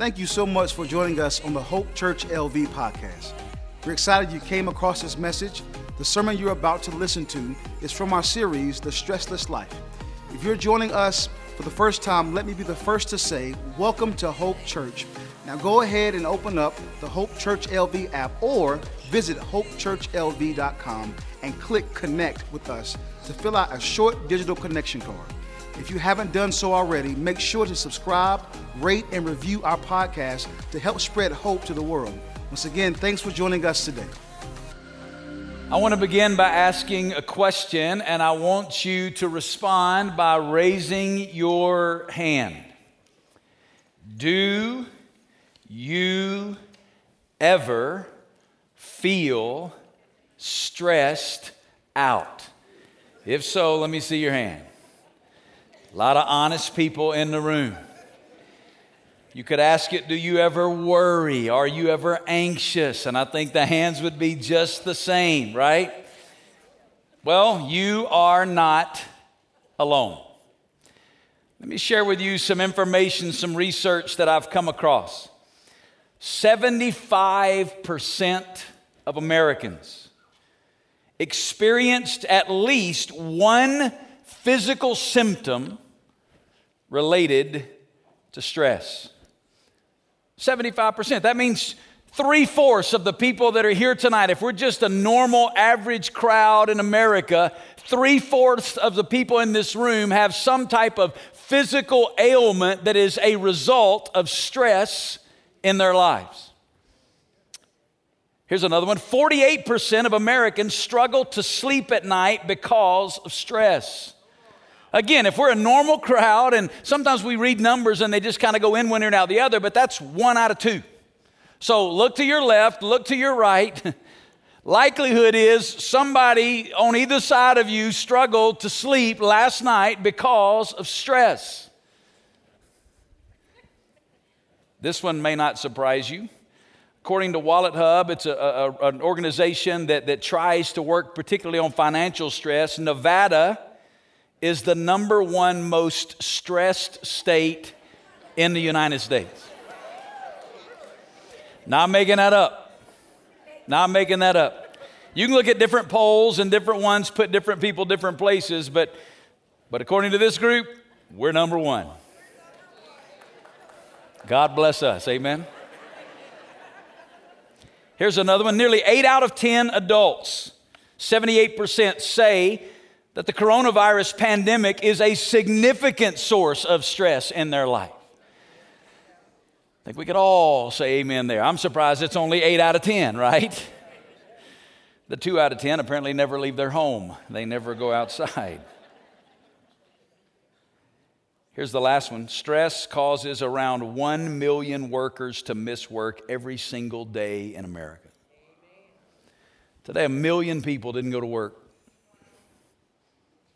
Thank you so much for joining us on the Hope Church LV podcast. We're excited you came across this message. The sermon you're about to listen to is from our series, The Stressless Life. If you're joining us for the first time, let me be the first to say, Welcome to Hope Church. Now go ahead and open up the Hope Church LV app or visit hopechurchlv.com and click Connect with us to fill out a short digital connection card. If you haven't done so already, make sure to subscribe, rate, and review our podcast to help spread hope to the world. Once again, thanks for joining us today. I want to begin by asking a question, and I want you to respond by raising your hand. Do you ever feel stressed out? If so, let me see your hand. A lot of honest people in the room. You could ask it, Do you ever worry? Are you ever anxious? And I think the hands would be just the same, right? Well, you are not alone. Let me share with you some information, some research that I've come across. 75% of Americans experienced at least one physical symptom related to stress. 75%. That means three fourths of the people that are here tonight, if we're just a normal average crowd in America, three fourths of the people in this room have some type of physical ailment that is a result of stress in their lives. Here's another one 48% of Americans struggle to sleep at night because of stress. Again, if we're a normal crowd, and sometimes we read numbers and they just kind of go in one ear and out the other, but that's one out of two. So look to your left, look to your right. Likelihood is somebody on either side of you struggled to sleep last night because of stress. This one may not surprise you. According to Wallet Hub, it's a, a, an organization that, that tries to work particularly on financial stress. Nevada is the number one most stressed state in the United States. Not making that up. Not making that up. You can look at different polls and different ones put different people different places, but, but according to this group, we're number one. God bless us. Amen. Here's another one. Nearly eight out of 10 adults, 78% say that the coronavirus pandemic is a significant source of stress in their life. I think we could all say amen there. I'm surprised it's only 8 out of 10, right? The 2 out of 10 apparently never leave their home, they never go outside. Here's the last one stress causes around 1 million workers to miss work every single day in America. Today, a million people didn't go to work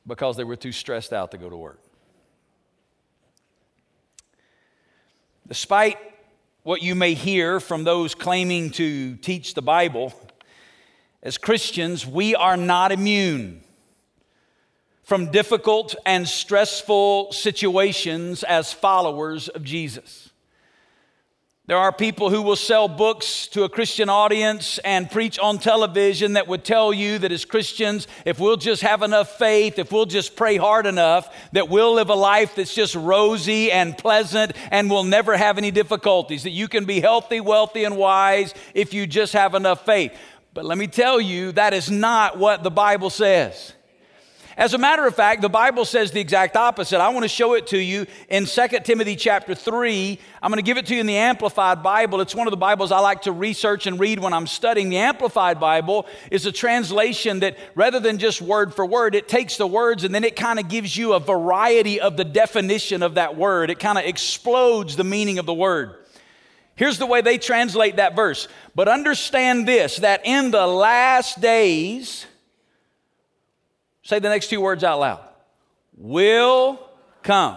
because they were too stressed out to go to work. Despite what you may hear from those claiming to teach the Bible, as Christians, we are not immune from difficult and stressful situations as followers of Jesus. There are people who will sell books to a Christian audience and preach on television that would tell you that as Christians, if we'll just have enough faith, if we'll just pray hard enough, that we'll live a life that's just rosy and pleasant and we'll never have any difficulties, that you can be healthy, wealthy, and wise if you just have enough faith. But let me tell you, that is not what the Bible says. As a matter of fact, the Bible says the exact opposite. I want to show it to you in 2 Timothy chapter 3. I'm going to give it to you in the Amplified Bible. It's one of the Bibles I like to research and read when I'm studying. The Amplified Bible is a translation that rather than just word for word, it takes the words and then it kind of gives you a variety of the definition of that word. It kind of explodes the meaning of the word. Here's the way they translate that verse. But understand this that in the last days, Say the next two words out loud. Will come.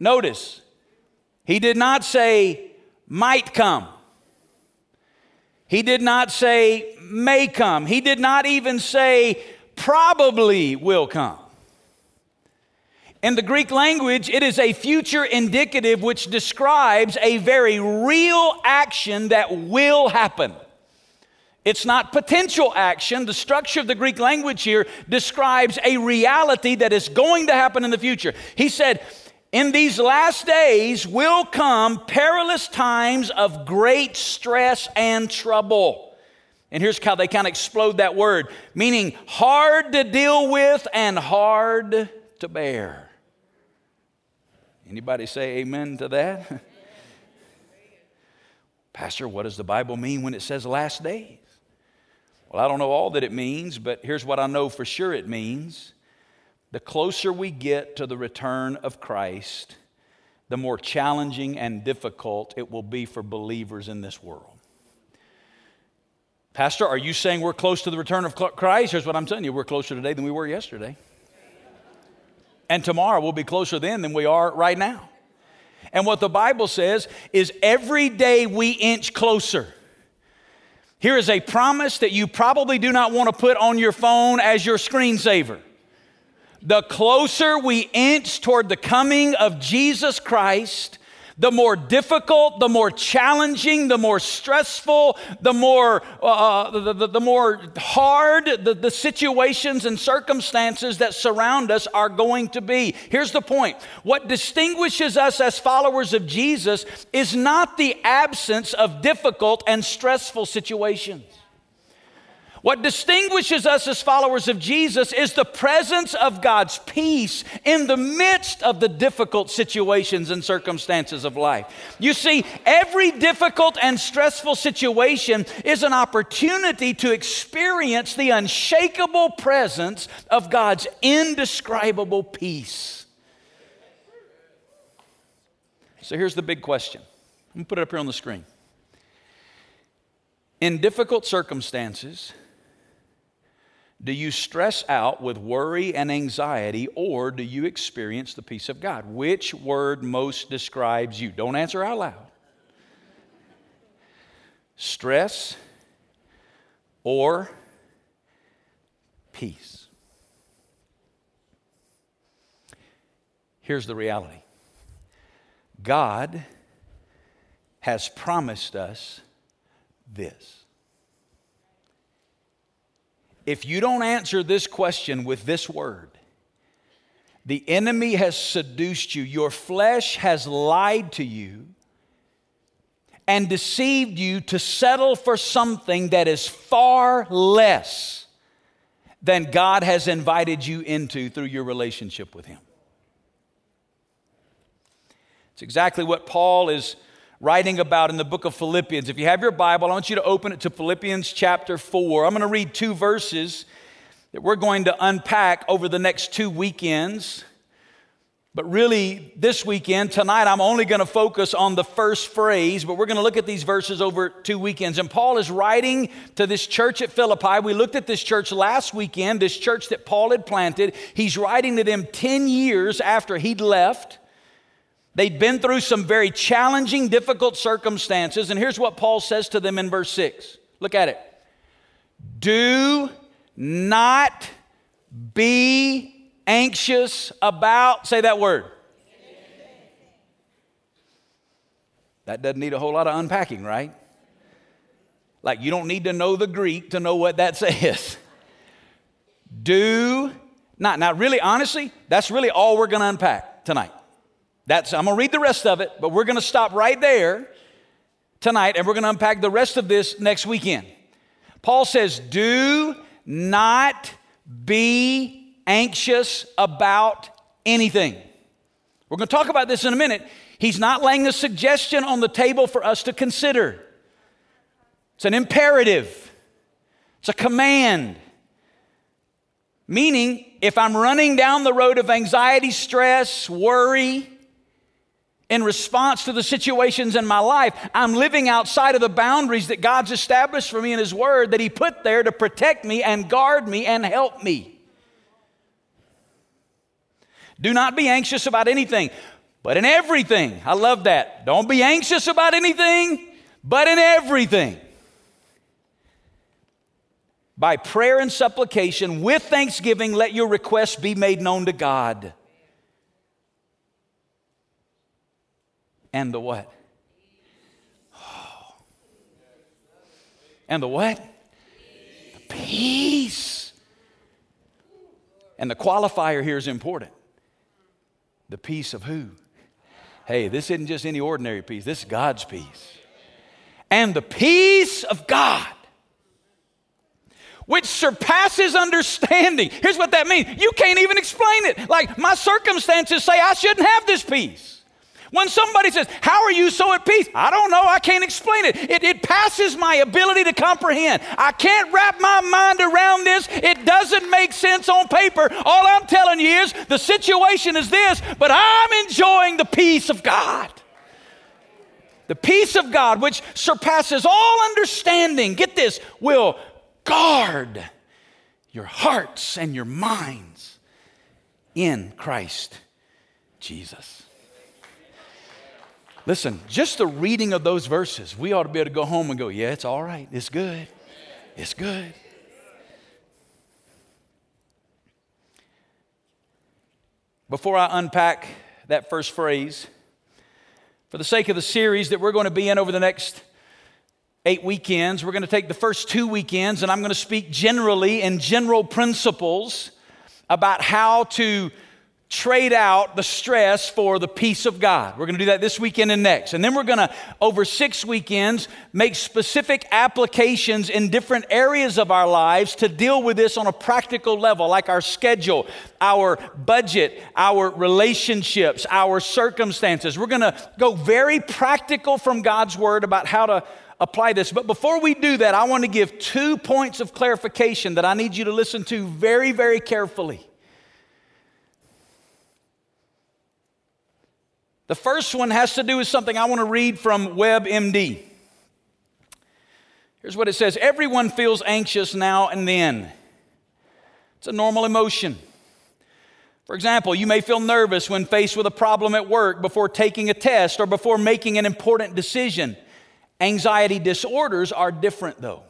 Notice, he did not say might come. He did not say may come. He did not even say probably will come. In the Greek language, it is a future indicative which describes a very real action that will happen. It's not potential action. The structure of the Greek language here describes a reality that is going to happen in the future. He said, In these last days will come perilous times of great stress and trouble. And here's how they kind of explode that word, meaning hard to deal with and hard to bear. Anybody say amen to that? Pastor, what does the Bible mean when it says last days? Well, I don't know all that it means, but here's what I know for sure it means. The closer we get to the return of Christ, the more challenging and difficult it will be for believers in this world. Pastor, are you saying we're close to the return of Christ? Here's what I'm telling you we're closer today than we were yesterday. And tomorrow we'll be closer then than we are right now. And what the Bible says is every day we inch closer. Here is a promise that you probably do not want to put on your phone as your screensaver. The closer we inch toward the coming of Jesus Christ, the more difficult, the more challenging, the more stressful, the more, uh, uh, the, the, the, more hard the, the situations and circumstances that surround us are going to be. Here's the point what distinguishes us as followers of Jesus is not the absence of difficult and stressful situations. What distinguishes us as followers of Jesus is the presence of God's peace in the midst of the difficult situations and circumstances of life. You see, every difficult and stressful situation is an opportunity to experience the unshakable presence of God's indescribable peace. So here's the big question. I'm going to put it up here on the screen. In difficult circumstances, do you stress out with worry and anxiety, or do you experience the peace of God? Which word most describes you? Don't answer out loud. Stress or peace? Here's the reality God has promised us this. If you don't answer this question with this word, the enemy has seduced you, your flesh has lied to you and deceived you to settle for something that is far less than God has invited you into through your relationship with Him. It's exactly what Paul is writing about in the book of Philippians. If you have your Bible, I want you to open it to Philippians chapter 4. I'm going to read two verses that we're going to unpack over the next two weekends. But really, this weekend, tonight, I'm only going to focus on the first phrase, but we're going to look at these verses over two weekends. And Paul is writing to this church at Philippi. We looked at this church last weekend, this church that Paul had planted. He's writing to them 10 years after he'd left. They'd been through some very challenging, difficult circumstances. And here's what Paul says to them in verse 6. Look at it. Do not be anxious about, say that word. That doesn't need a whole lot of unpacking, right? Like you don't need to know the Greek to know what that says. Do not. Now, really, honestly, that's really all we're going to unpack tonight. That's, I'm going to read the rest of it, but we're going to stop right there tonight and we're going to unpack the rest of this next weekend. Paul says, Do not be anxious about anything. We're going to talk about this in a minute. He's not laying a suggestion on the table for us to consider, it's an imperative, it's a command. Meaning, if I'm running down the road of anxiety, stress, worry, in response to the situations in my life. I'm living outside of the boundaries that God's established for me in His Word that He put there to protect me and guard me and help me. Do not be anxious about anything, but in everything. I love that. Don't be anxious about anything, but in everything. By prayer and supplication, with thanksgiving, let your requests be made known to God. And the what? Oh. And the what? The peace. And the qualifier here is important. The peace of who? Hey, this isn't just any ordinary peace, this is God's peace. And the peace of God which surpasses understanding. Here's what that means you can't even explain it. Like, my circumstances say I shouldn't have this peace. When somebody says, How are you so at peace? I don't know. I can't explain it. it. It passes my ability to comprehend. I can't wrap my mind around this. It doesn't make sense on paper. All I'm telling you is the situation is this, but I'm enjoying the peace of God. The peace of God, which surpasses all understanding, get this, will guard your hearts and your minds in Christ Jesus. Listen, just the reading of those verses, we ought to be able to go home and go, yeah, it's all right. It's good. It's good. Before I unpack that first phrase, for the sake of the series that we're going to be in over the next eight weekends, we're going to take the first two weekends and I'm going to speak generally in general principles about how to trade out the stress for the peace of God. We're going to do that this weekend and next. And then we're going to, over six weekends, make specific applications in different areas of our lives to deal with this on a practical level, like our schedule, our budget, our relationships, our circumstances. We're going to go very practical from God's Word about how to apply this. But before we do that, I want to give two points of clarification that I need you to listen to very, very carefully. The first one has to do with something I want to read from WebMD. Here's what it says Everyone feels anxious now and then. It's a normal emotion. For example, you may feel nervous when faced with a problem at work before taking a test or before making an important decision. Anxiety disorders are different, though.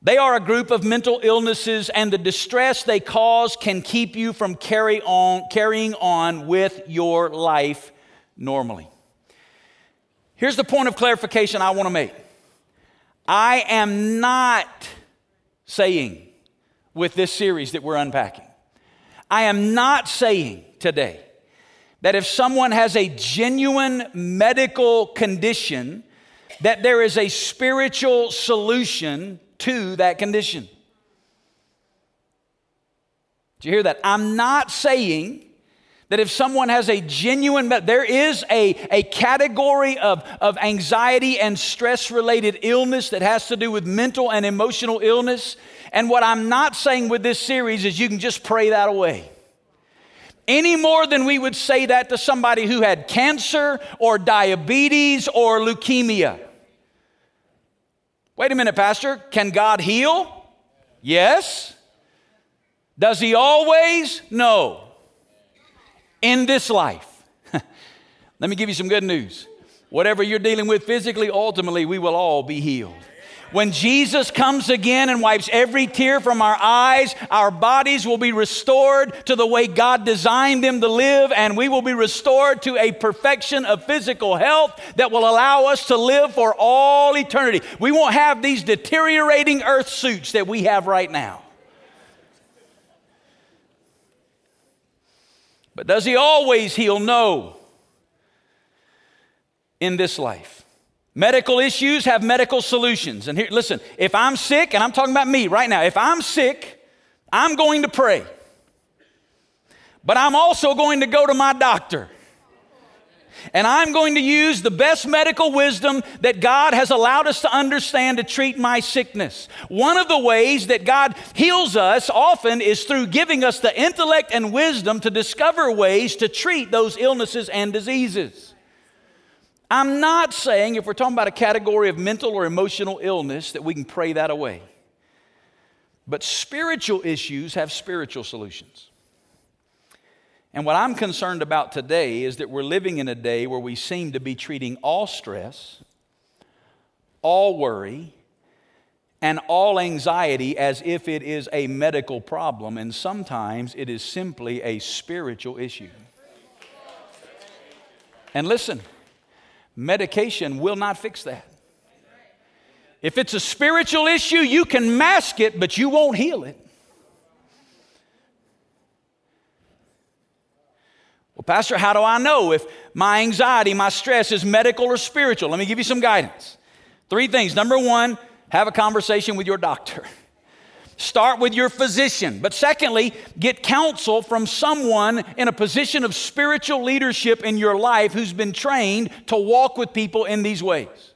They are a group of mental illnesses, and the distress they cause can keep you from carry on, carrying on with your life normally. Here's the point of clarification I want to make I am not saying with this series that we're unpacking, I am not saying today that if someone has a genuine medical condition, that there is a spiritual solution to that condition. Do you hear that? I'm not saying that if someone has a genuine, there is a, a category of, of anxiety and stress related illness that has to do with mental and emotional illness. And what I'm not saying with this series is you can just pray that away. Any more than we would say that to somebody who had cancer or diabetes or leukemia. Wait a minute, Pastor. Can God heal? Yes. Does He always? No. In this life. Let me give you some good news. Whatever you're dealing with physically, ultimately, we will all be healed. When Jesus comes again and wipes every tear from our eyes, our bodies will be restored to the way God designed them to live, and we will be restored to a perfection of physical health that will allow us to live for all eternity. We won't have these deteriorating earth suits that we have right now. But does He always heal? No. In this life. Medical issues have medical solutions. And here, listen, if I'm sick, and I'm talking about me right now, if I'm sick, I'm going to pray. But I'm also going to go to my doctor. And I'm going to use the best medical wisdom that God has allowed us to understand to treat my sickness. One of the ways that God heals us often is through giving us the intellect and wisdom to discover ways to treat those illnesses and diseases. I'm not saying if we're talking about a category of mental or emotional illness that we can pray that away. But spiritual issues have spiritual solutions. And what I'm concerned about today is that we're living in a day where we seem to be treating all stress, all worry, and all anxiety as if it is a medical problem, and sometimes it is simply a spiritual issue. And listen, medication will not fix that. If it's a spiritual issue, you can mask it, but you won't heal it. Well, Pastor, how do I know if my anxiety, my stress is medical or spiritual? Let me give you some guidance. Three things. Number one, have a conversation with your doctor. Start with your physician. But secondly, get counsel from someone in a position of spiritual leadership in your life who's been trained to walk with people in these ways.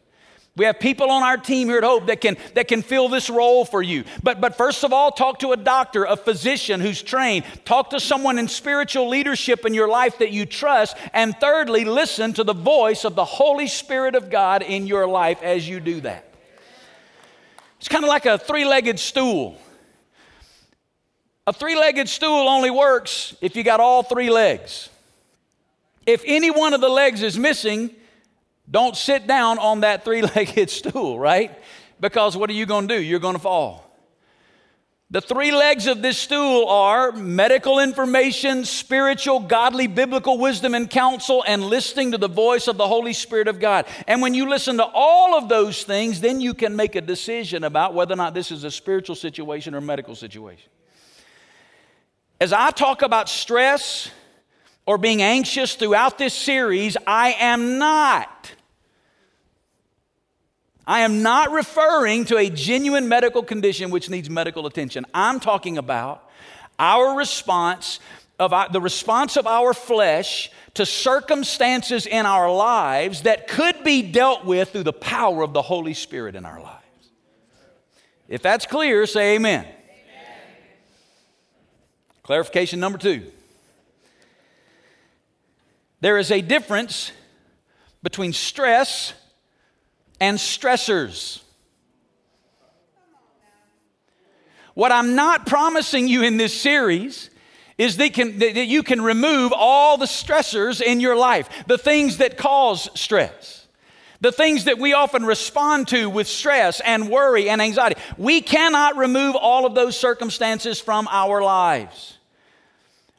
We have people on our team here at Hope that can, that can fill this role for you. But, but first of all, talk to a doctor, a physician who's trained. Talk to someone in spiritual leadership in your life that you trust. And thirdly, listen to the voice of the Holy Spirit of God in your life as you do that. It's kind of like a three legged stool. A three legged stool only works if you got all three legs. If any one of the legs is missing, don't sit down on that three legged stool, right? Because what are you going to do? You're going to fall. The three legs of this stool are medical information, spiritual, godly, biblical wisdom and counsel, and listening to the voice of the Holy Spirit of God. And when you listen to all of those things, then you can make a decision about whether or not this is a spiritual situation or medical situation. As I talk about stress or being anxious throughout this series, I am not I am not referring to a genuine medical condition which needs medical attention. I'm talking about our response of our, the response of our flesh to circumstances in our lives that could be dealt with through the power of the Holy Spirit in our lives. If that's clear, say amen. Clarification number two. There is a difference between stress and stressors. What I'm not promising you in this series is can, that you can remove all the stressors in your life, the things that cause stress, the things that we often respond to with stress and worry and anxiety. We cannot remove all of those circumstances from our lives.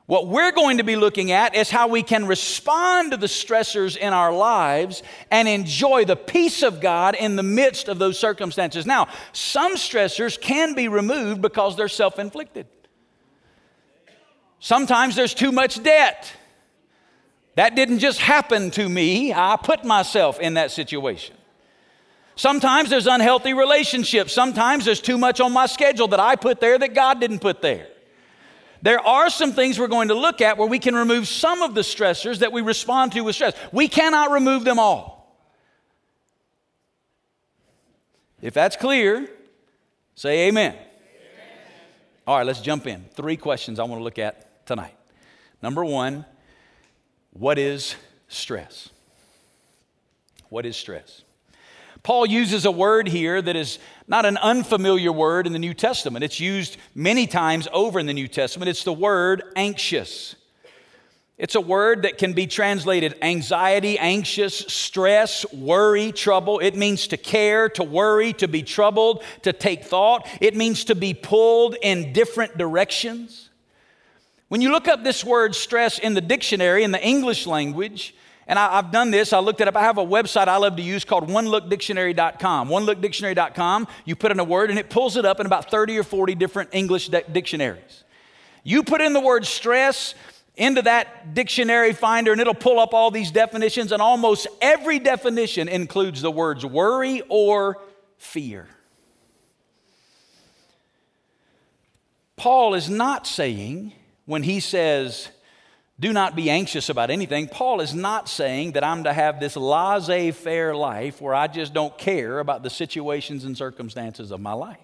What we're going to be looking at is how we can respond to the stressors in our lives and enjoy the peace of God in the midst of those circumstances. Now, some stressors can be removed because they're self inflicted. Sometimes there's too much debt. That didn't just happen to me, I put myself in that situation. Sometimes there's unhealthy relationships. Sometimes there's too much on my schedule that I put there that God didn't put there. There are some things we're going to look at where we can remove some of the stressors that we respond to with stress. We cannot remove them all. If that's clear, say amen. amen. All right, let's jump in. Three questions I want to look at tonight. Number one, what is stress? What is stress? Paul uses a word here that is not an unfamiliar word in the New Testament. It's used many times over in the New Testament. It's the word anxious. It's a word that can be translated anxiety, anxious, stress, worry, trouble. It means to care, to worry, to be troubled, to take thought. It means to be pulled in different directions. When you look up this word stress in the dictionary in the English language, and I, have done this, I looked it up. I have a website I love to use called onelookdictionary.com. Onelookdictionary.com, you put in a word and it pulls it up in about 30 or 40 different English dictionaries. You put in the word stress into that dictionary finder and it'll pull up all these definitions, and almost every definition includes the words worry or fear. Paul is not saying when he says, do not be anxious about anything. Paul is not saying that I'm to have this laissez faire life where I just don't care about the situations and circumstances of my life.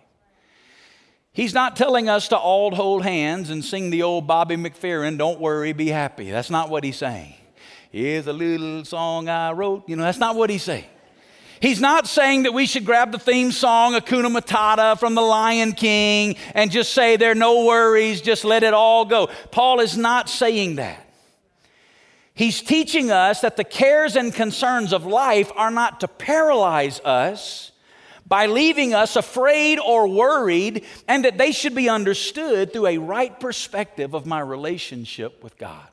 He's not telling us to all hold hands and sing the old Bobby McFerrin, Don't Worry, Be Happy. That's not what he's saying. Here's a little song I wrote. You know, that's not what he's saying. He's not saying that we should grab the theme song, Hakuna Matata from the Lion King, and just say, There are no worries, just let it all go. Paul is not saying that. He's teaching us that the cares and concerns of life are not to paralyze us by leaving us afraid or worried, and that they should be understood through a right perspective of my relationship with God.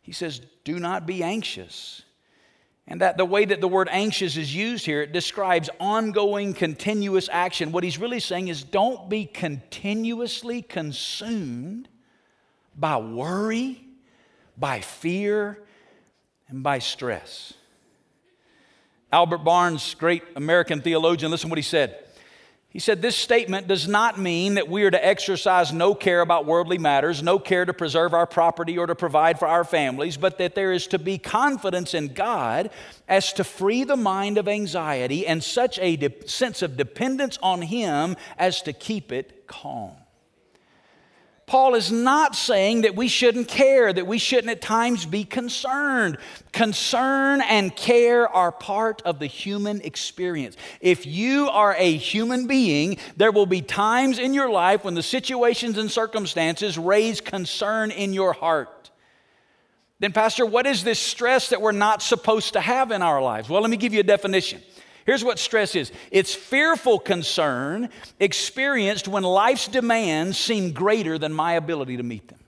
He says, Do not be anxious. And that the way that the word anxious is used here, it describes ongoing, continuous action. What he's really saying is don't be continuously consumed by worry, by fear, and by stress. Albert Barnes, great American theologian, listen to what he said. He said, This statement does not mean that we are to exercise no care about worldly matters, no care to preserve our property or to provide for our families, but that there is to be confidence in God as to free the mind of anxiety and such a de- sense of dependence on Him as to keep it calm. Paul is not saying that we shouldn't care, that we shouldn't at times be concerned. Concern and care are part of the human experience. If you are a human being, there will be times in your life when the situations and circumstances raise concern in your heart. Then, Pastor, what is this stress that we're not supposed to have in our lives? Well, let me give you a definition. Here's what stress is it's fearful concern experienced when life's demands seem greater than my ability to meet them.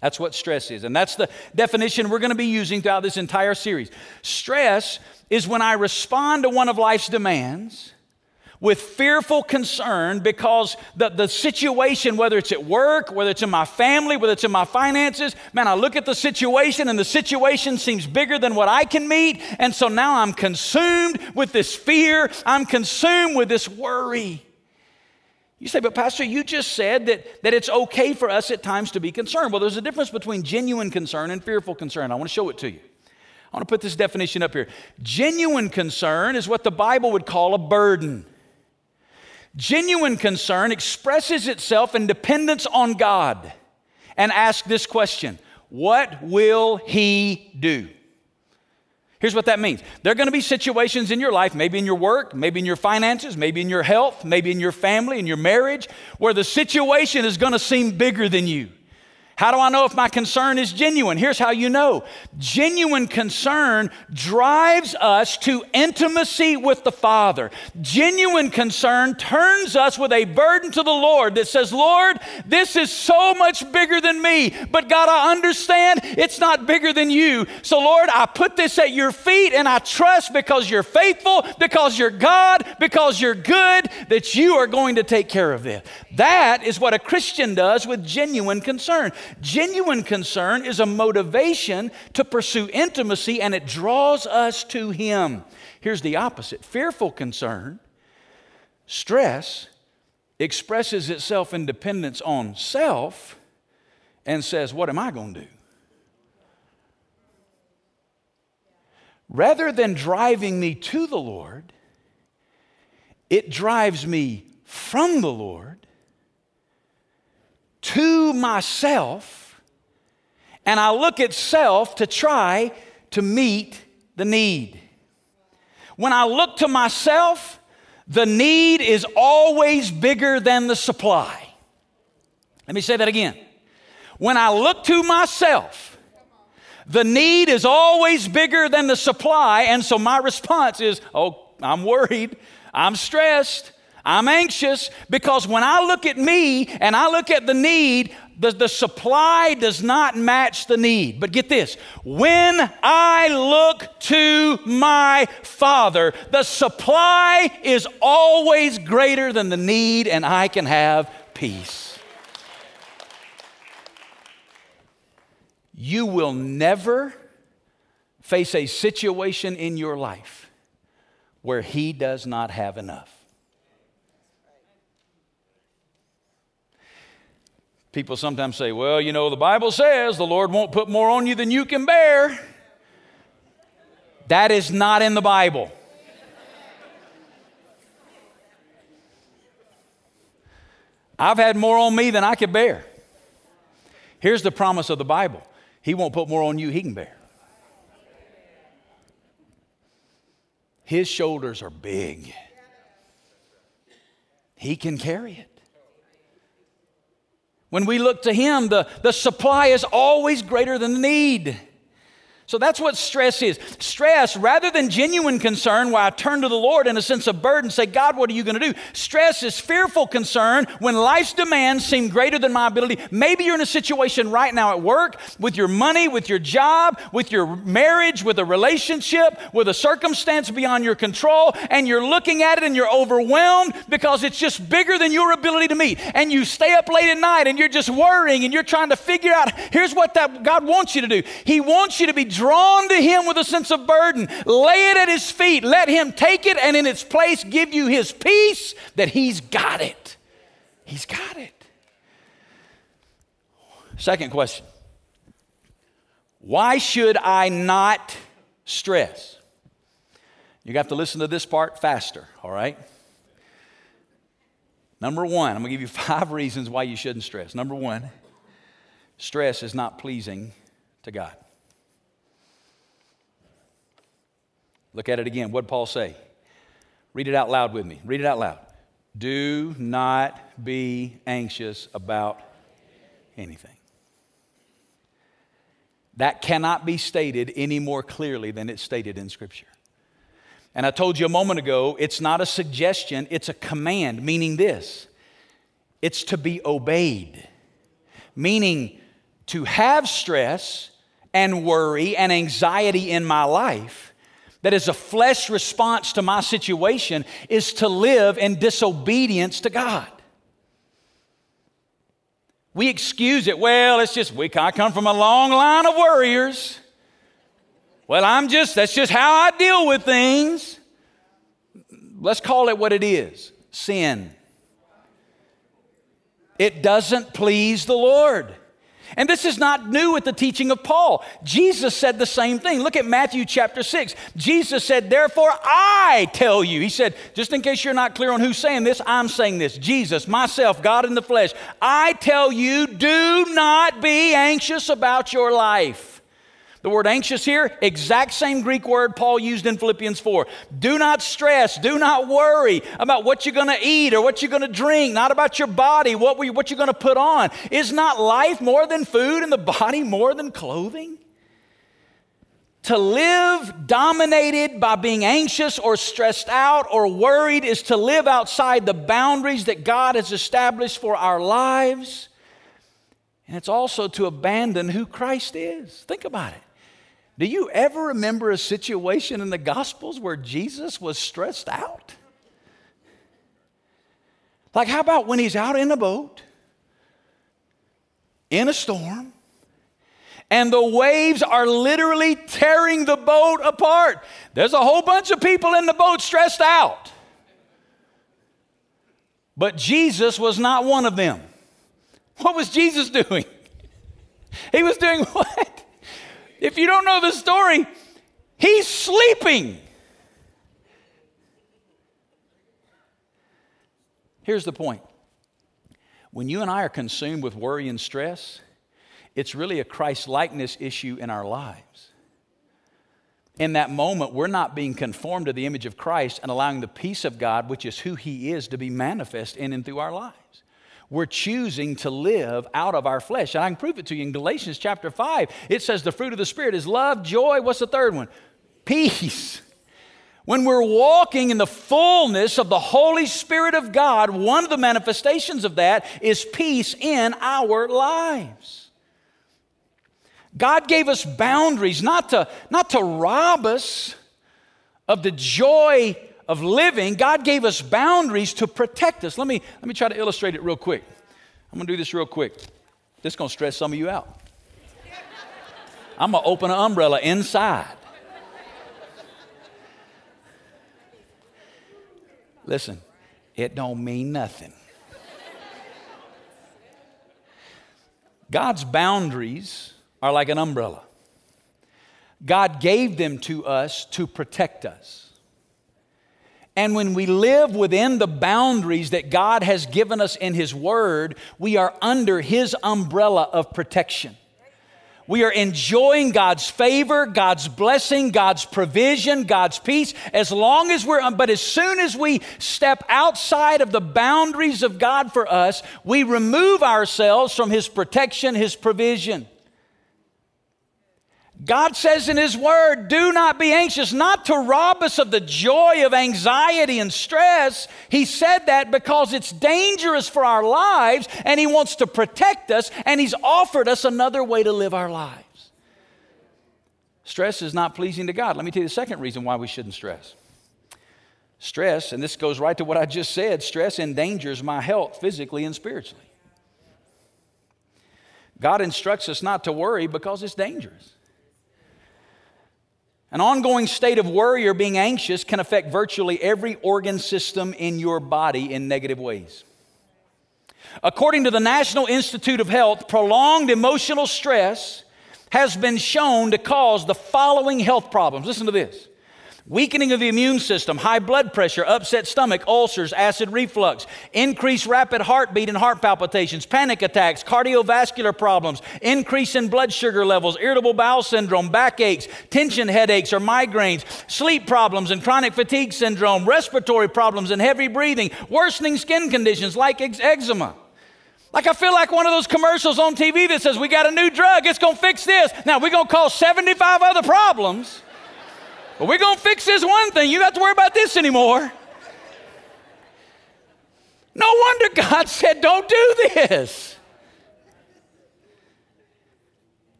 That's what stress is. And that's the definition we're going to be using throughout this entire series. Stress is when I respond to one of life's demands with fearful concern because the, the situation, whether it's at work, whether it's in my family, whether it's in my finances, man, I look at the situation and the situation seems bigger than what I can meet. And so now I'm consumed with this fear, I'm consumed with this worry. You say, but Pastor, you just said that, that it's okay for us at times to be concerned. Well, there's a difference between genuine concern and fearful concern. I want to show it to you. I want to put this definition up here. Genuine concern is what the Bible would call a burden. Genuine concern expresses itself in dependence on God and asks this question What will He do? Here's what that means. There are going to be situations in your life, maybe in your work, maybe in your finances, maybe in your health, maybe in your family, in your marriage, where the situation is going to seem bigger than you. How do I know if my concern is genuine? Here's how you know genuine concern drives us to intimacy with the Father. Genuine concern turns us with a burden to the Lord that says, Lord, this is so much bigger than me, but God, I understand it's not bigger than you. So, Lord, I put this at your feet and I trust because you're faithful, because you're God, because you're good, that you are going to take care of this. That is what a Christian does with genuine concern. Genuine concern is a motivation to pursue intimacy and it draws us to Him. Here's the opposite fearful concern, stress, expresses itself in dependence on self and says, What am I going to do? Rather than driving me to the Lord, it drives me from the Lord to myself, and I look at self to try to meet the need. When I look to myself, the need is always bigger than the supply. Let me say that again. When I look to myself, the need is always bigger than the supply, and so my response is, Oh, I'm worried, I'm stressed, I'm anxious because when I look at me and I look at the need, the, the supply does not match the need. But get this when I look to my Father, the supply is always greater than the need, and I can have peace. You will never face a situation in your life where He does not have enough. People sometimes say, well, you know, the Bible says the Lord won't put more on you than you can bear. That is not in the Bible. I've had more on me than I could bear. Here's the promise of the Bible He won't put more on you, He can bear. His shoulders are big, He can carry it. When we look to Him, the, the supply is always greater than the need. So that's what stress is. Stress, rather than genuine concern, where I turn to the Lord in a sense of burden, say, God, what are you going to do? Stress is fearful concern when life's demands seem greater than my ability. Maybe you're in a situation right now at work with your money, with your job, with your marriage, with a relationship, with a circumstance beyond your control, and you're looking at it and you're overwhelmed because it's just bigger than your ability to meet. And you stay up late at night and you're just worrying and you're trying to figure out here's what that God wants you to do. He wants you to be drawn to Him with a sense of burden. Lay it at His feet. Let Him take it and in its place give you His peace that He's got it. He's got it. Second question Why should I not stress? You have to listen to this part faster, all right? Number one, I'm gonna give you five reasons why you shouldn't stress. Number one, stress is not pleasing to God. Look at it again. What Paul say? Read it out loud with me. Read it out loud. Do not be anxious about anything. That cannot be stated any more clearly than it's stated in Scripture. And I told you a moment ago, it's not a suggestion, it's a command, meaning this it's to be obeyed. Meaning to have stress and worry and anxiety in my life that is a flesh response to my situation is to live in disobedience to God. We excuse it. Well, it's just, we, I come from a long line of worriers. Well, I'm just, that's just how I deal with things. Let's call it what it is sin. It doesn't please the Lord. And this is not new with the teaching of Paul. Jesus said the same thing. Look at Matthew chapter 6. Jesus said, Therefore I tell you. He said, just in case you're not clear on who's saying this, I'm saying this. Jesus, myself, God in the flesh. I tell you, do not be anxious about your life the word anxious here, exact same Greek word Paul used in Philippians 4. Do not stress, do not worry about what you're going to eat or what you're going to drink, not about your body, what, we, what you're going to put on. Is not life more than food and the body more than clothing? To live dominated by being anxious or stressed out or worried is to live outside the boundaries that God has established for our lives. And it's also to abandon who Christ is. Think about it. Do you ever remember a situation in the Gospels where Jesus was stressed out? Like, how about when he's out in a boat, in a storm, and the waves are literally tearing the boat apart? There's a whole bunch of people in the boat stressed out. But Jesus was not one of them. What was Jesus doing? He was doing what? If you don't know the story, he's sleeping. Here's the point when you and I are consumed with worry and stress, it's really a Christ likeness issue in our lives. In that moment, we're not being conformed to the image of Christ and allowing the peace of God, which is who He is, to be manifest in and through our lives we're choosing to live out of our flesh. And I can prove it to you in Galatians chapter 5. It says the fruit of the Spirit is love, joy. What's the third one? Peace. When we're walking in the fullness of the Holy Spirit of God, one of the manifestations of that is peace in our lives. God gave us boundaries not to, not to rob us of the joy of living, God gave us boundaries to protect us. Let me, let me try to illustrate it real quick. I'm gonna do this real quick. This is gonna stress some of you out. I'm gonna open an umbrella inside. Listen, it don't mean nothing. God's boundaries are like an umbrella. God gave them to us to protect us. And when we live within the boundaries that God has given us in His Word, we are under His umbrella of protection. We are enjoying God's favor, God's blessing, God's provision, God's peace, as long as we're, but as soon as we step outside of the boundaries of God for us, we remove ourselves from His protection, His provision. God says in His Word, do not be anxious, not to rob us of the joy of anxiety and stress. He said that because it's dangerous for our lives and He wants to protect us and He's offered us another way to live our lives. Stress is not pleasing to God. Let me tell you the second reason why we shouldn't stress. Stress, and this goes right to what I just said stress endangers my health physically and spiritually. God instructs us not to worry because it's dangerous. An ongoing state of worry or being anxious can affect virtually every organ system in your body in negative ways. According to the National Institute of Health, prolonged emotional stress has been shown to cause the following health problems. Listen to this weakening of the immune system, high blood pressure, upset stomach, ulcers, acid reflux, increased rapid heartbeat and heart palpitations, panic attacks, cardiovascular problems, increase in blood sugar levels, irritable bowel syndrome, backaches, tension headaches or migraines, sleep problems and chronic fatigue syndrome, respiratory problems and heavy breathing, worsening skin conditions like eczema. Like I feel like one of those commercials on TV that says, We got a new drug, it's gonna fix this. Now we're gonna cause 75 other problems. But we're going to fix this one thing. You don't have to worry about this anymore. No wonder God said, don't do this.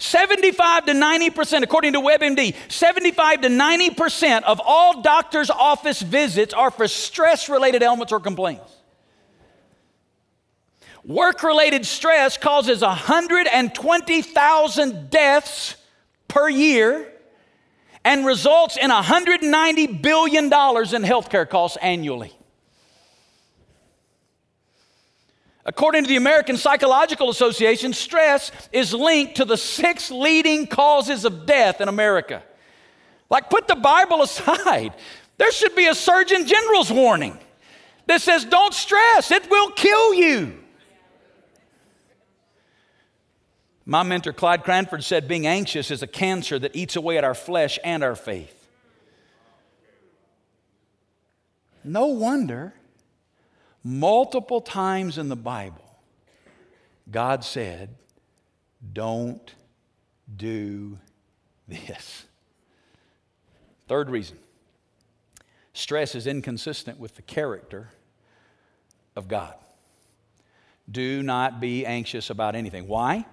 75 to 90%, according to WebMD, 75 to 90% of all doctor's office visits are for stress related ailments or complaints. Work related stress causes 120,000 deaths per year and results in $190 billion in healthcare costs annually. According to the American Psychological Association, stress is linked to the six leading causes of death in America. Like, put the Bible aside. There should be a Surgeon General's warning that says, don't stress, it will kill you. My mentor, Clyde Cranford, said being anxious is a cancer that eats away at our flesh and our faith. No wonder, multiple times in the Bible, God said, Don't do this. Third reason stress is inconsistent with the character of God. Do not be anxious about anything. Why?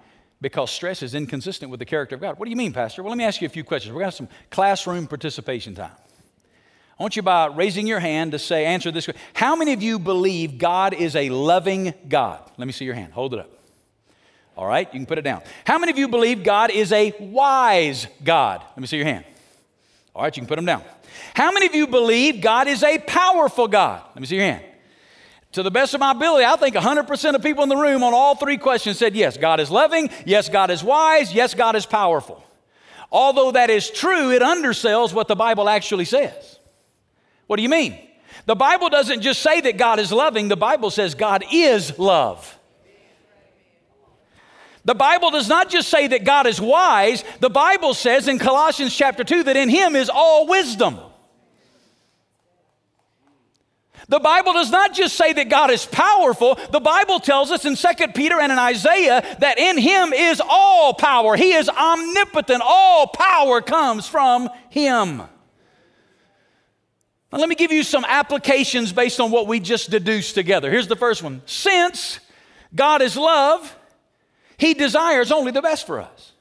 Because stress is inconsistent with the character of God. What do you mean, Pastor? Well, let me ask you a few questions. We're going to have some classroom participation time. I want you by raising your hand to say, answer this question. How many of you believe God is a loving God? Let me see your hand. Hold it up. All right, you can put it down. How many of you believe God is a wise God? Let me see your hand. All right, you can put them down. How many of you believe God is a powerful God? Let me see your hand. To the best of my ability, I think 100% of people in the room on all three questions said yes, God is loving, yes, God is wise, yes, God is powerful. Although that is true, it undersells what the Bible actually says. What do you mean? The Bible doesn't just say that God is loving, the Bible says God is love. The Bible does not just say that God is wise, the Bible says in Colossians chapter 2 that in Him is all wisdom. The Bible does not just say that God is powerful. The Bible tells us in 2 Peter and in Isaiah that in him is all power. He is omnipotent. All power comes from him. Now, let me give you some applications based on what we just deduced together. Here's the first one. Since God is love, he desires only the best for us.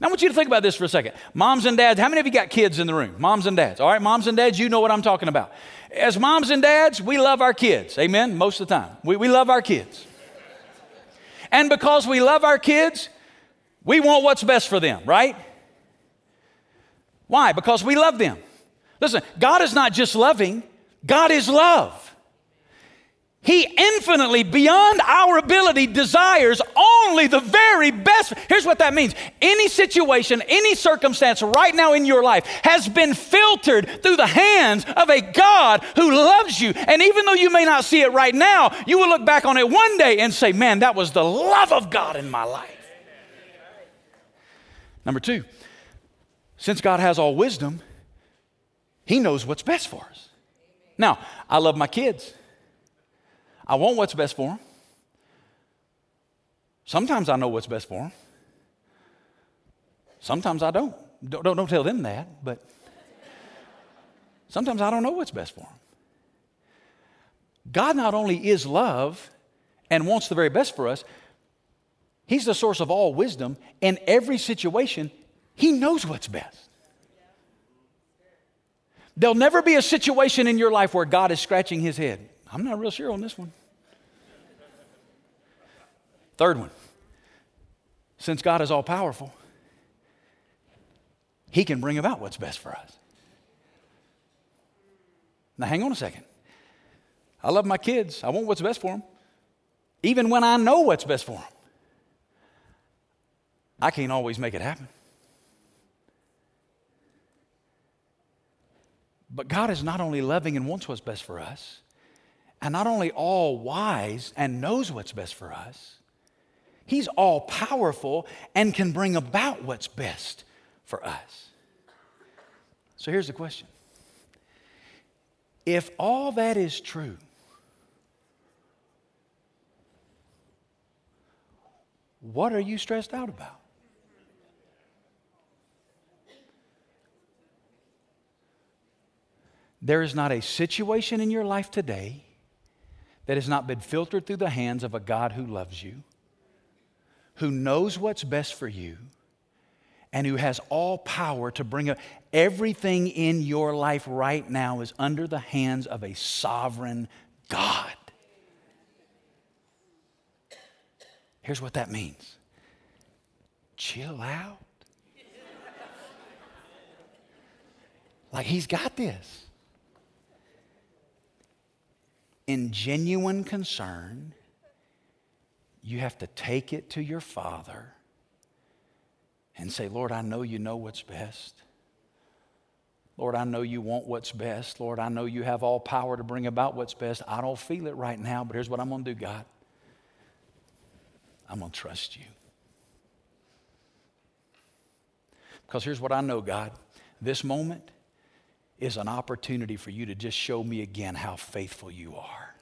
Now, I want you to think about this for a second. Moms and dads, how many of you got kids in the room? Moms and dads. All right, moms and dads, you know what I'm talking about. As moms and dads, we love our kids. Amen? Most of the time. We, we love our kids. And because we love our kids, we want what's best for them, right? Why? Because we love them. Listen, God is not just loving, God is love. He infinitely, beyond our ability, desires only the very best. Here's what that means any situation, any circumstance right now in your life has been filtered through the hands of a God who loves you. And even though you may not see it right now, you will look back on it one day and say, Man, that was the love of God in my life. Number two, since God has all wisdom, He knows what's best for us. Now, I love my kids. I want what's best for them. Sometimes I know what's best for them. Sometimes I don't. Don't, don't, don't tell them that, but sometimes I don't know what's best for them. God not only is love and wants the very best for us, He's the source of all wisdom. In every situation, He knows what's best. There'll never be a situation in your life where God is scratching His head. I'm not real sure on this one. Third one since God is all powerful, He can bring about what's best for us. Now, hang on a second. I love my kids, I want what's best for them, even when I know what's best for them. I can't always make it happen. But God is not only loving and wants what's best for us, and not only all wise and knows what's best for us, He's all powerful and can bring about what's best for us. So here's the question If all that is true, what are you stressed out about? There is not a situation in your life today that has not been filtered through the hands of a God who loves you, who knows what's best for you, and who has all power to bring up everything in your life right now is under the hands of a sovereign God. Here's what that means chill out. like, he's got this in genuine concern, you have to take it to your Father and say, Lord, I know you know what's best. Lord, I know you want what's best. Lord, I know you have all power to bring about what's best. I don't feel it right now, but here's what I'm going to do, God. I'm going to trust you. Because here's what I know, God. This moment, is an opportunity for you to just show me again how faithful you are.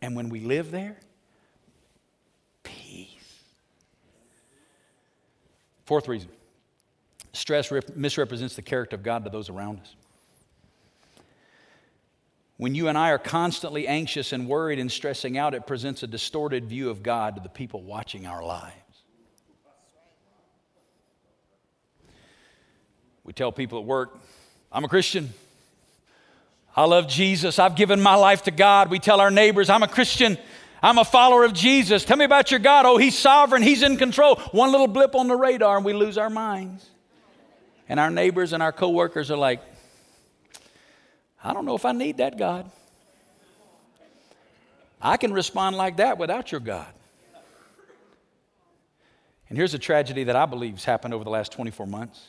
And when we live there, peace. Fourth reason stress rep- misrepresents the character of God to those around us. When you and I are constantly anxious and worried and stressing out, it presents a distorted view of God to the people watching our lives. We tell people at work, I'm a Christian. I love Jesus. I've given my life to God. We tell our neighbors, I'm a Christian. I'm a follower of Jesus. Tell me about your God. Oh, He's sovereign. He's in control. One little blip on the radar and we lose our minds. And our neighbors and our coworkers are like, I don't know if I need that God. I can respond like that without your God. And here's a tragedy that I believe has happened over the last 24 months.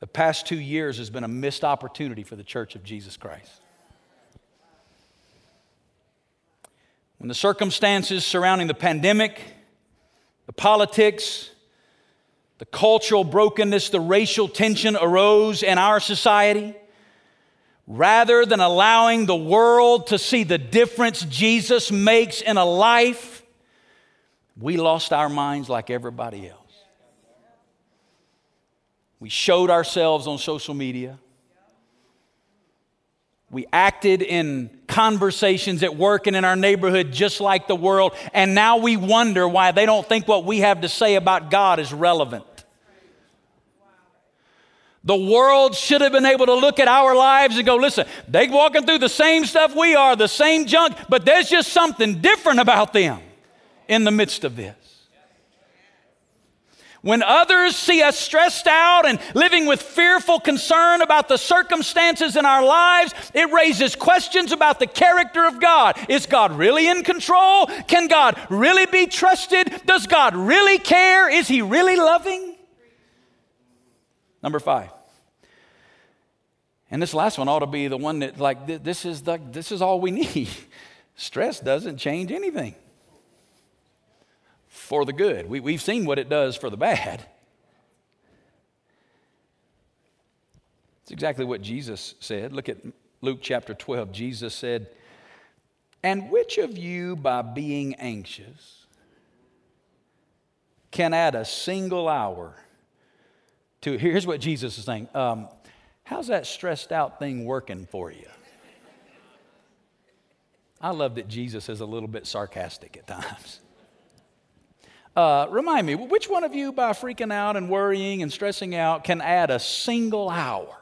The past two years has been a missed opportunity for the church of Jesus Christ. When the circumstances surrounding the pandemic, the politics, the cultural brokenness, the racial tension arose in our society, rather than allowing the world to see the difference Jesus makes in a life, we lost our minds like everybody else. We showed ourselves on social media. We acted in conversations at work and in our neighborhood just like the world. And now we wonder why they don't think what we have to say about God is relevant. The world should have been able to look at our lives and go, listen, they're walking through the same stuff we are, the same junk, but there's just something different about them in the midst of this. When others see us stressed out and living with fearful concern about the circumstances in our lives, it raises questions about the character of God. Is God really in control? Can God really be trusted? Does God really care? Is He really loving? Number five. And this last one ought to be the one that, like, this is, the, this is all we need. Stress doesn't change anything for the good. We, we've seen what it does for the bad. It's exactly what Jesus said. Look at Luke chapter 12. Jesus said, And which of you, by being anxious, can add a single hour to. Here's what Jesus is saying um, How's that stressed out thing working for you? I love that Jesus is a little bit sarcastic at times. Uh, remind me, which one of you, by freaking out and worrying and stressing out, can add a single hour?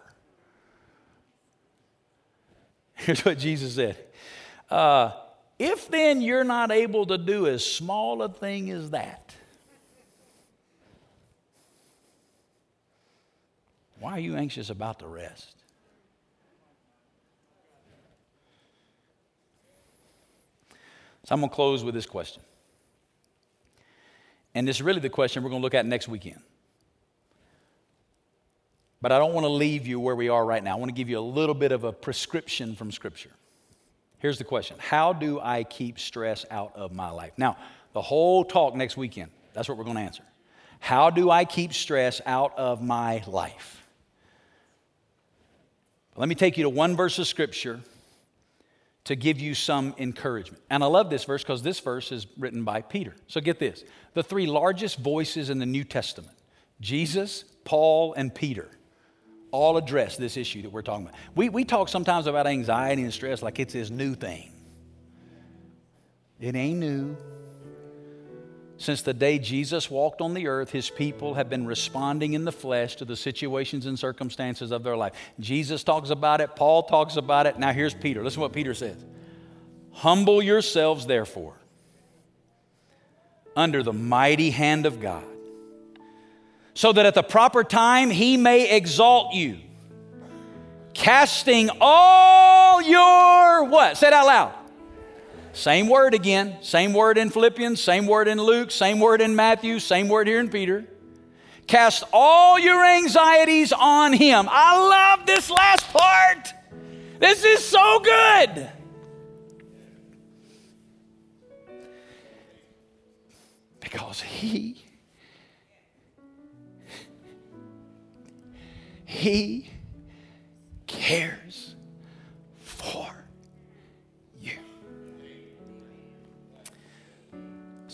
Here's what Jesus said uh, If then you're not able to do as small a thing as that, why are you anxious about the rest? So I'm going to close with this question. And is really the question we're going to look at next weekend. But I don't want to leave you where we are right now. I want to give you a little bit of a prescription from Scripture. Here's the question How do I keep stress out of my life? Now, the whole talk next weekend, that's what we're going to answer. How do I keep stress out of my life? Let me take you to one verse of Scripture to give you some encouragement. And I love this verse because this verse is written by Peter. So get this the three largest voices in the New Testament Jesus, Paul, and Peter all address this issue that we're talking about. We, we talk sometimes about anxiety and stress like it's this new thing. It ain't new. Since the day Jesus walked on the earth, his people have been responding in the flesh to the situations and circumstances of their life. Jesus talks about it, Paul talks about it. Now here's Peter. Listen to what Peter says Humble yourselves, therefore, under the mighty hand of God, so that at the proper time he may exalt you, casting all your what? Say it out loud same word again, same word in Philippians, same word in Luke, same word in Matthew, same word here in Peter. Cast all your anxieties on Him. I love this last part. This is so good. Because He, He cares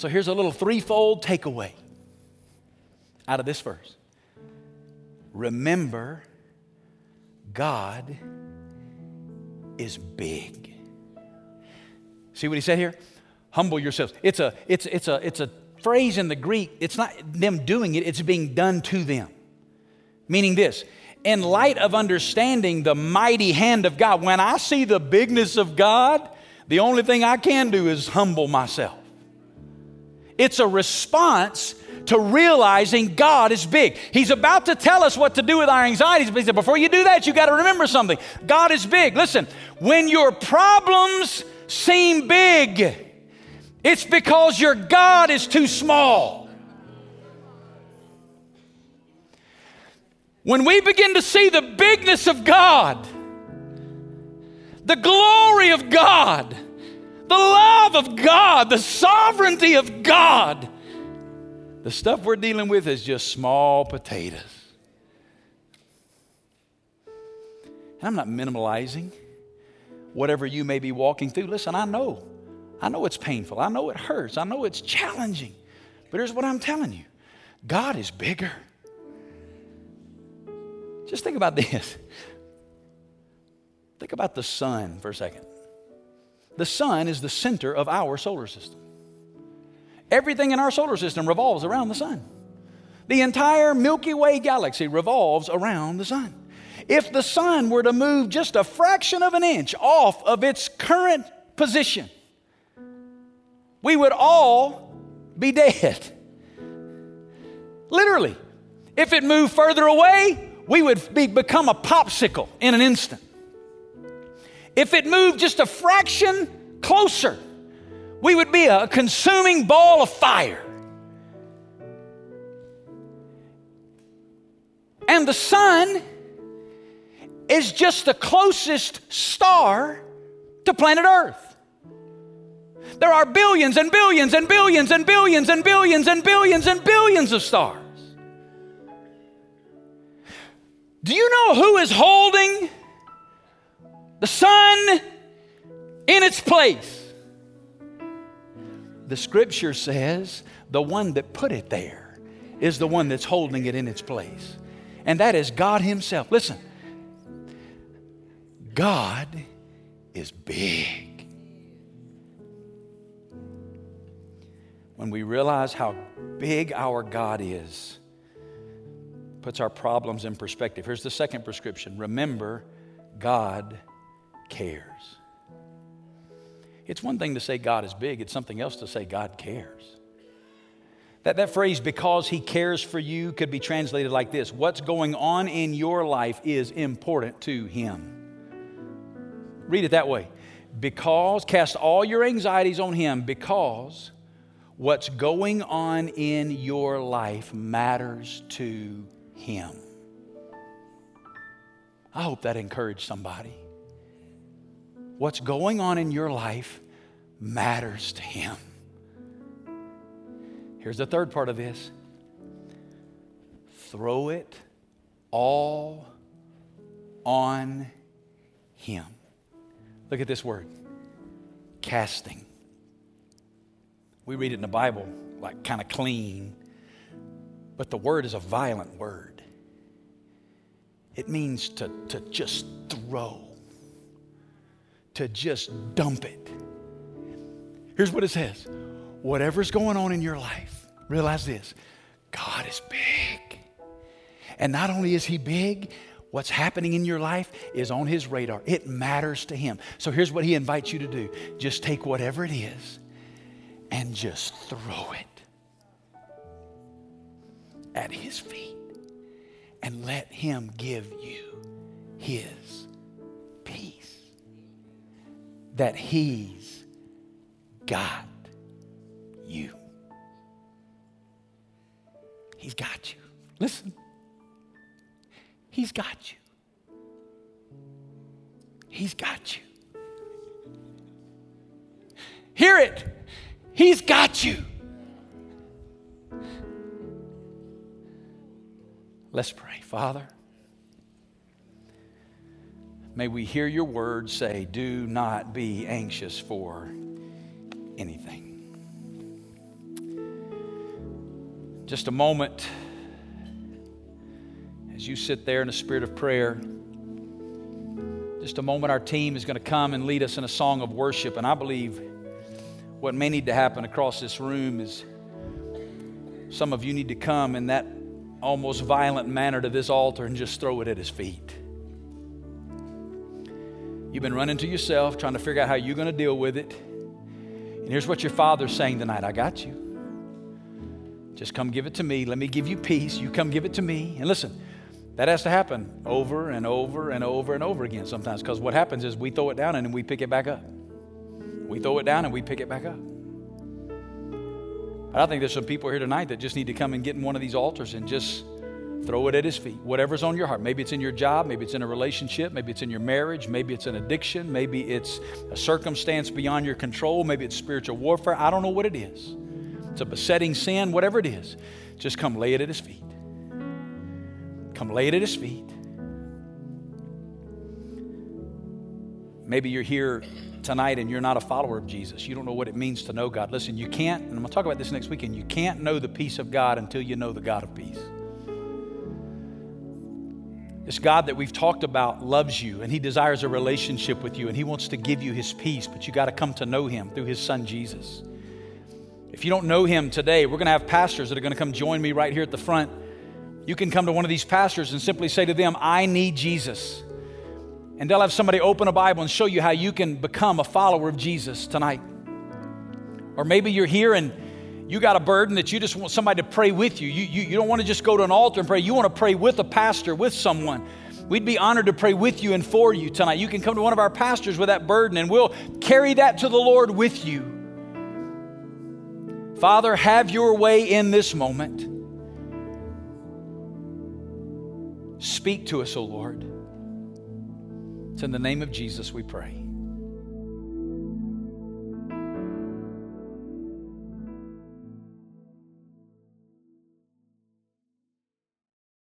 So here's a little threefold takeaway out of this verse. Remember, God is big. See what he said here? Humble yourselves. It's a, it's, it's a, it's a phrase in the Greek. It's not them doing it, it's being done to them. Meaning this, in light of understanding the mighty hand of God, when I see the bigness of God, the only thing I can do is humble myself. It's a response to realizing God is big. He's about to tell us what to do with our anxieties, but he said, before you do that, you got to remember something. God is big. Listen, when your problems seem big, it's because your God is too small. When we begin to see the bigness of God, the glory of God, the love of God, the sovereignty of God. The stuff we're dealing with is just small potatoes. And I'm not minimalizing whatever you may be walking through. Listen, I know. I know it's painful. I know it hurts. I know it's challenging. But here's what I'm telling you God is bigger. Just think about this. Think about the sun for a second. The sun is the center of our solar system. Everything in our solar system revolves around the sun. The entire Milky Way galaxy revolves around the sun. If the sun were to move just a fraction of an inch off of its current position, we would all be dead. Literally. If it moved further away, we would be, become a popsicle in an instant. If it moved just a fraction closer, we would be a consuming ball of fire. And the sun is just the closest star to planet Earth. There are billions and billions and billions and billions and billions and billions and billions of stars. Do you know who is holding the sun in its place. The scripture says the one that put it there. is the one that's holding it in its place. And that is God Himself. Listen, God is big. When we realize how big our God is, puts our problems in perspective. Here's the second prescription remember, God cares. It's one thing to say God is big, it's something else to say God cares. That, that phrase, because he cares for you, could be translated like this What's going on in your life is important to him. Read it that way. Because, cast all your anxieties on him, because what's going on in your life matters to him. I hope that encouraged somebody. What's going on in your life matters to him. Here's the third part of this throw it all on Him. Look at this word casting. We read it in the Bible like kind of clean, but the word is a violent word. It means to, to just throw, to just dump it. Here's what it says whatever's going on in your life, realize this God is big. And not only is He big, what's happening in your life is on His radar. It matters to Him. So here's what He invites you to do just take whatever it is and just throw it at His feet and let Him give you His that He's got you. He's got you. Listen, He's got you. He's got you. Hear it. He's got you. Let's pray. Father, may we hear your word say, Do not be anxious for anything. Just a moment as you sit there in a spirit of prayer. Just a moment, our team is going to come and lead us in a song of worship. And I believe what may need to happen across this room is some of you need to come in that almost violent manner to this altar and just throw it at his feet. You've been running to yourself, trying to figure out how you're going to deal with it. And here's what your father's saying tonight I got you. Just come give it to me. Let me give you peace. You come give it to me. And listen, that has to happen over and over and over and over again sometimes because what happens is we throw it down and then we pick it back up. We throw it down and we pick it back up. But I think there's some people here tonight that just need to come and get in one of these altars and just throw it at his feet. Whatever's on your heart. Maybe it's in your job, maybe it's in a relationship, maybe it's in your marriage, maybe it's an addiction, maybe it's a circumstance beyond your control, maybe it's spiritual warfare. I don't know what it is it's a besetting sin, whatever it is, just come lay it at his feet. Come lay it at his feet. Maybe you're here tonight and you're not a follower of Jesus. You don't know what it means to know God. Listen, you can't, and I'm going to talk about this next weekend, you can't know the peace of God until you know the God of peace. This God that we've talked about loves you and He desires a relationship with you and He wants to give you His peace, but you got to come to know Him through His Son Jesus. If you don't know him today, we're going to have pastors that are going to come join me right here at the front. You can come to one of these pastors and simply say to them, I need Jesus. And they'll have somebody open a Bible and show you how you can become a follower of Jesus tonight. Or maybe you're here and you got a burden that you just want somebody to pray with you. You, you, you don't want to just go to an altar and pray. You want to pray with a pastor, with someone. We'd be honored to pray with you and for you tonight. You can come to one of our pastors with that burden and we'll carry that to the Lord with you. Father, have your way in this moment. Speak to us, O Lord. It's in the name of Jesus we pray.